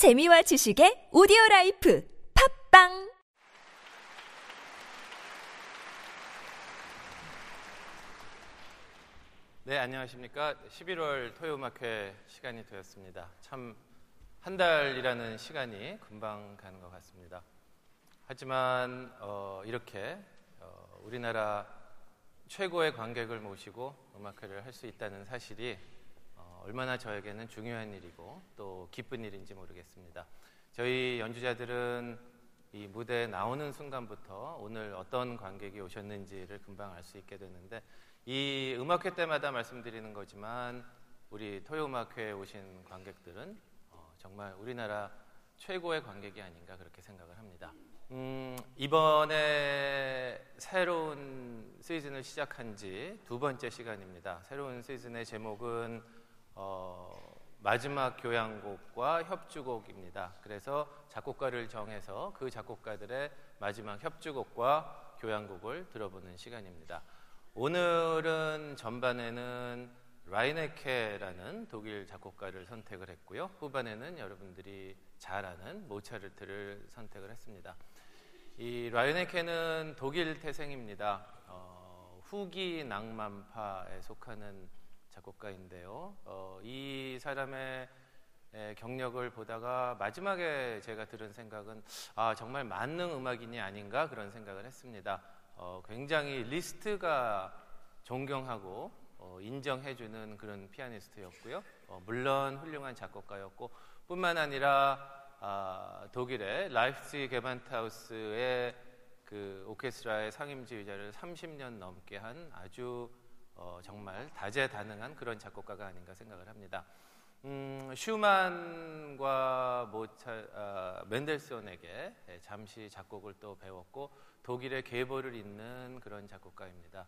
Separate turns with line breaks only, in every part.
재미와 지식의 오디오 life 팟빵
네, 안녕하십니까. 11월 토요음악회 시간이 되었습니다. 참, 한 달이라는 시간이 금방 가는 것 같습니다. 하지만, 어, 이렇게, 어, 우리나라 최고의 관객을 모시고 음악회를 할 수 있다는 사실이 어, 얼마나 저에게는 중요한 일이고 또 기쁜 일인지 모르겠습니다. 저희 연주자들은 이 무대에 나오는 순간부터 오늘 어떤 관객이 오셨는지를 금방 알 수 있게 되는데 이 음악회 때마다 말씀드리는 거지만 우리 토요음악회에 오신 관객들은 어, 정말 우리나라 최고의 관객이 아닌가 그렇게 생각을 합니다. 음, 이번에 새로운 시즌을 시작한 지 두 번째 시간입니다. 새로운 시즌의 제목은 어, 마지막 교향곡과 협주곡입니다. 그래서 작곡가를 정해서 그 작곡가들의 마지막 협주곡과 교향곡을 들어보는 시간입니다. 오늘은 전반에는 라이네케라는 독일 작곡가를 선택을 했고요. 후반에는 여러분들이 잘 아는 모차르트를 선택을 했습니다. 이 라이네케는 독일 태생입니다. 어, 후기 낭만파에 속하는 작곡가인데요. 어, 이 사람의 경력을 보다가 마지막에 제가 들은 생각은 아, 정말 만능 음악인이 아닌가 그런 생각을 했습니다. 어, 굉장히 리스트가 존경하고 어, 인정해주는 그런 피아니스트였고요. 어, 물론 훌륭한 작곡가였고 뿐만 아니라 아, 독일의 라이프치 게반트하우스의 그 오케스트라의 상임지휘자를 30년 넘게 한 아주 어, 정말 다재다능한 그런 작곡가가 아닌가 생각을 합니다. 음, 슈만과 모차, 아, 멘델스온에게 잠시 작곡을 또 배웠고 독일의 계보를 잇는 그런 작곡가입니다.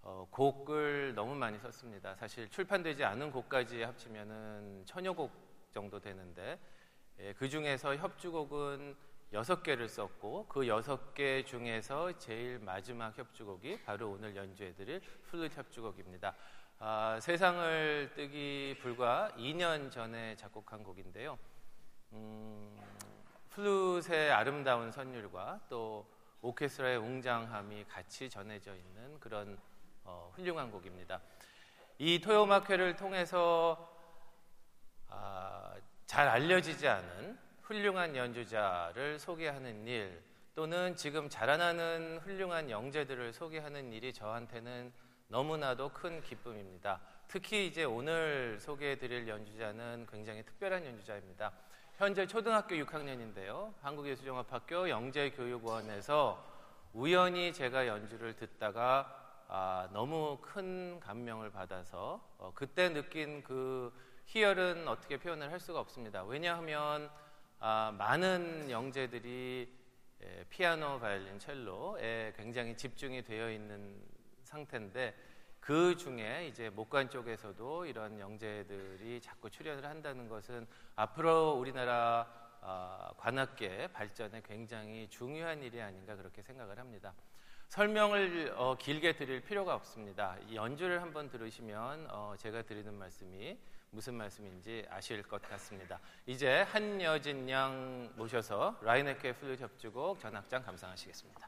어, 곡을 너무 많이 썼습니다. 사실 출판되지 않은 곡까지 합치면은 천여 곡 정도 되는데 예, 그 중에서 협주곡은 여섯 개를 썼고 그 여섯 개 중에서 제일 마지막 협주곡이 바로 오늘 연주해드릴 플룻 협주곡입니다. 아, 세상을 뜨기 불과 2년 전에 작곡한 곡인데요. 음, 플룻의 아름다운 선율과 또 오케스트라의 웅장함이 같이 전해져 있는 그런 어, 훌륭한 곡입니다. 이 토요마회를 통해서 아, 잘 알려지지 않은 훌륭한 연주자를 소개하는 일 또는 지금 자라나는 훌륭한 영재들을 소개하는 일이 저한테는 너무나도 큰 기쁨입니다. 특히 이제 오늘 소개해 드릴 연주자는 굉장히 특별한 연주자입니다. 현재 초등학교 6학년인데요. 한국예술종합학교 영재교육원에서 우연히 제가 연주를 듣다가 아, 너무 큰 감명을 받아서 어, 그때 느낀 그 희열은 어떻게 표현을 할 수가 없습니다. 왜냐하면 아, 많은 영재들이 에, 피아노, 바이올린, 첼로에 굉장히 집중이 되어 있는 상태인데 그 중에 이제 목관 쪽에서도 이런 영재들이 자꾸 출연을 한다는 것은 앞으로 우리나라 어, 관악계 발전에 굉장히 중요한 일이 아닌가 그렇게 생각을 합니다. 설명을 어, 길게 드릴 필요가 없습니다. 이 연주를 한번 들으시면 어, 제가 드리는 말씀이 무슨 말씀인지 아실 것 같습니다. 이제 한여진 양 모셔서 라이네케 플룻 협주곡 전악장 감상하시겠습니다.